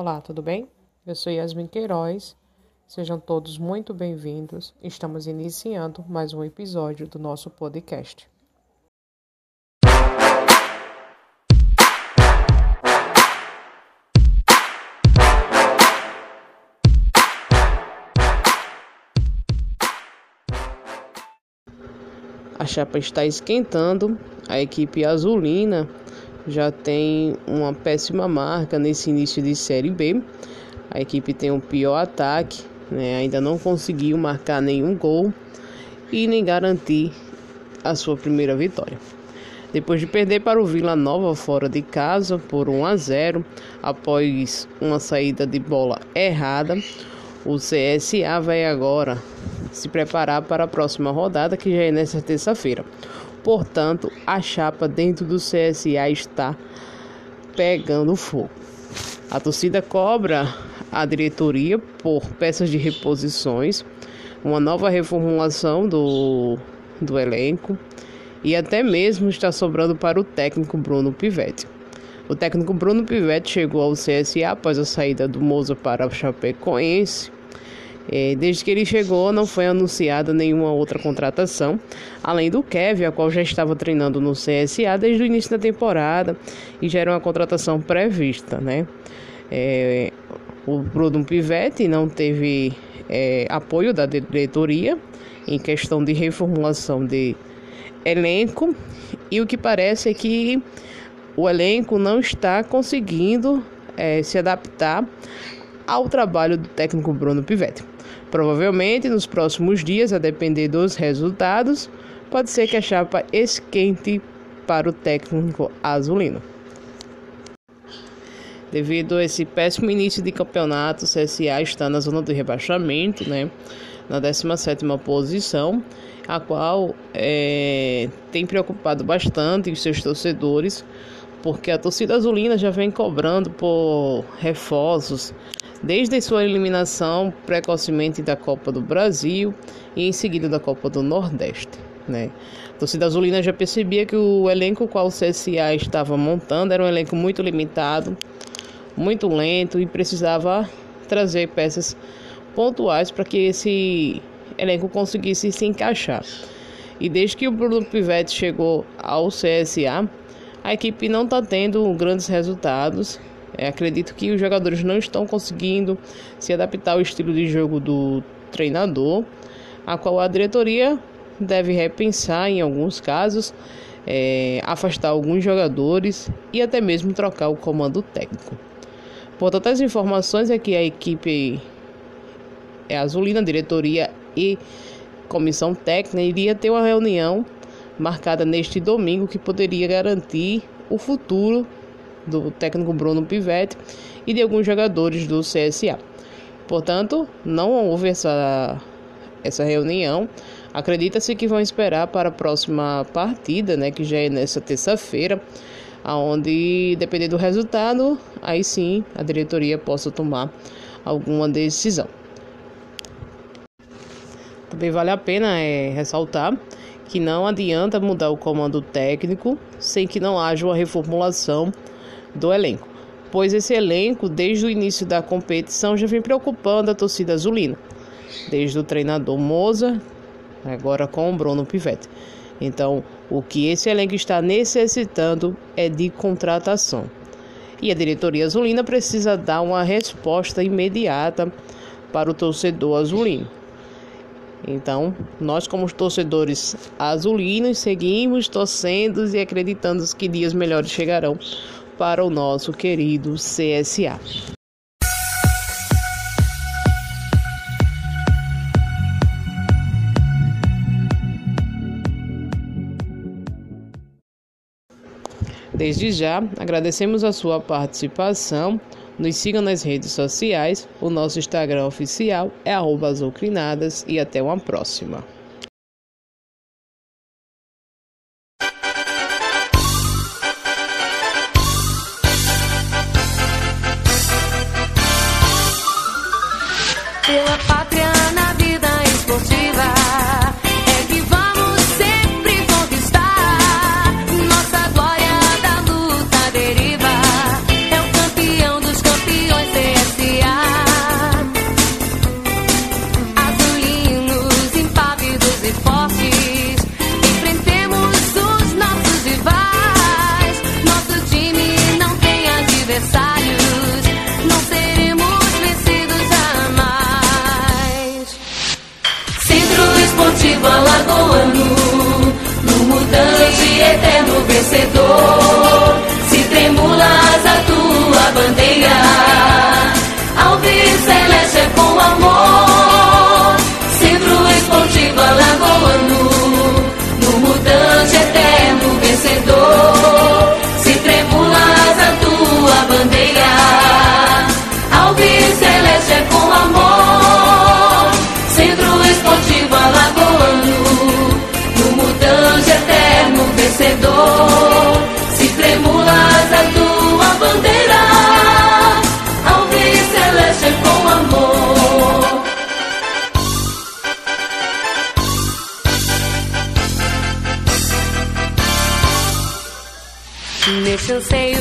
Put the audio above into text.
Olá, tudo bem? Eu sou Yasmin Queiroz. Sejam todos muito bem-vindos. Estamos iniciando mais um episódio do nosso podcast. A chapa está esquentando. A equipe azulina já tem uma péssima marca nesse início de Série B. A equipe tem um pior ataque, né? ainda não conseguiu marcar nenhum gol e nem garantir a sua primeira vitória. Depois de perder para o Vila Nova fora de casa por 1 a 0, após uma saída de bola errada, o CSA vai agora se preparar para a próxima rodada, que já é nesta terça-feira. Portanto, a chapa dentro do CSA está pegando fogo. A torcida cobra a diretoria por peças de reposições, uma nova reformulação do, do elenco e até mesmo está sobrando para o técnico Bruno Pivetti. O técnico Bruno Pivetti chegou ao CSA após a saída do Moza para o Chapecoense desde que ele chegou, não foi anunciada nenhuma outra contratação, além do Kevin, a qual já estava treinando no CSA desde o início da temporada e já era uma contratação prevista, né? É, o Bruno Pivetti não teve é, apoio da diretoria em questão de reformulação de elenco e o que parece é que o elenco não está conseguindo é, se adaptar ao trabalho do técnico Bruno Pivetti. Provavelmente nos próximos dias, a depender dos resultados, pode ser que a chapa esquente para o técnico azulino. Devido a esse péssimo início de campeonato, o CSA está na zona do rebaixamento, né? na 17ª posição, a qual é, tem preocupado bastante os seus torcedores, porque a torcida azulina já vem cobrando por reforços desde sua eliminação precocemente da Copa do Brasil e em seguida da Copa do Nordeste. Né? A torcida azulina já percebia que o elenco qual o CSA estava montando era um elenco muito limitado, muito lento e precisava trazer peças pontuais para que esse elenco conseguisse se encaixar. E desde que o Bruno Pivetti chegou ao CSA, a equipe não está tendo grandes resultados é, acredito que os jogadores não estão conseguindo se adaptar ao estilo de jogo do treinador, a qual a diretoria deve repensar em alguns casos, é, afastar alguns jogadores e até mesmo trocar o comando técnico. Portanto, as informações é que a equipe é azulina, diretoria e comissão técnica iria ter uma reunião marcada neste domingo que poderia garantir o futuro do técnico Bruno Pivetti e de alguns jogadores do CSA. Portanto, não houve essa, essa reunião. Acredita-se que vão esperar para a próxima partida, né, que já é nessa terça-feira, aonde, dependendo do resultado, aí sim a diretoria possa tomar alguma decisão. Também vale a pena é, ressaltar que não adianta mudar o comando técnico sem que não haja uma reformulação do elenco, pois esse elenco, desde o início da competição, já vem preocupando a torcida azulina, desde o treinador Moza, agora com o Bruno Pivetti. Então, o que esse elenco está necessitando é de contratação. E a diretoria azulina precisa dar uma resposta imediata para o torcedor azulino. Então, nós, como torcedores azulinos, seguimos torcendo e acreditando que dias melhores chegarão para o nosso querido CSA. Desde já, agradecemos a sua participação. Nos siga nas redes sociais. O nosso Instagram oficial é azucrinadas e até uma próxima. Neste anseio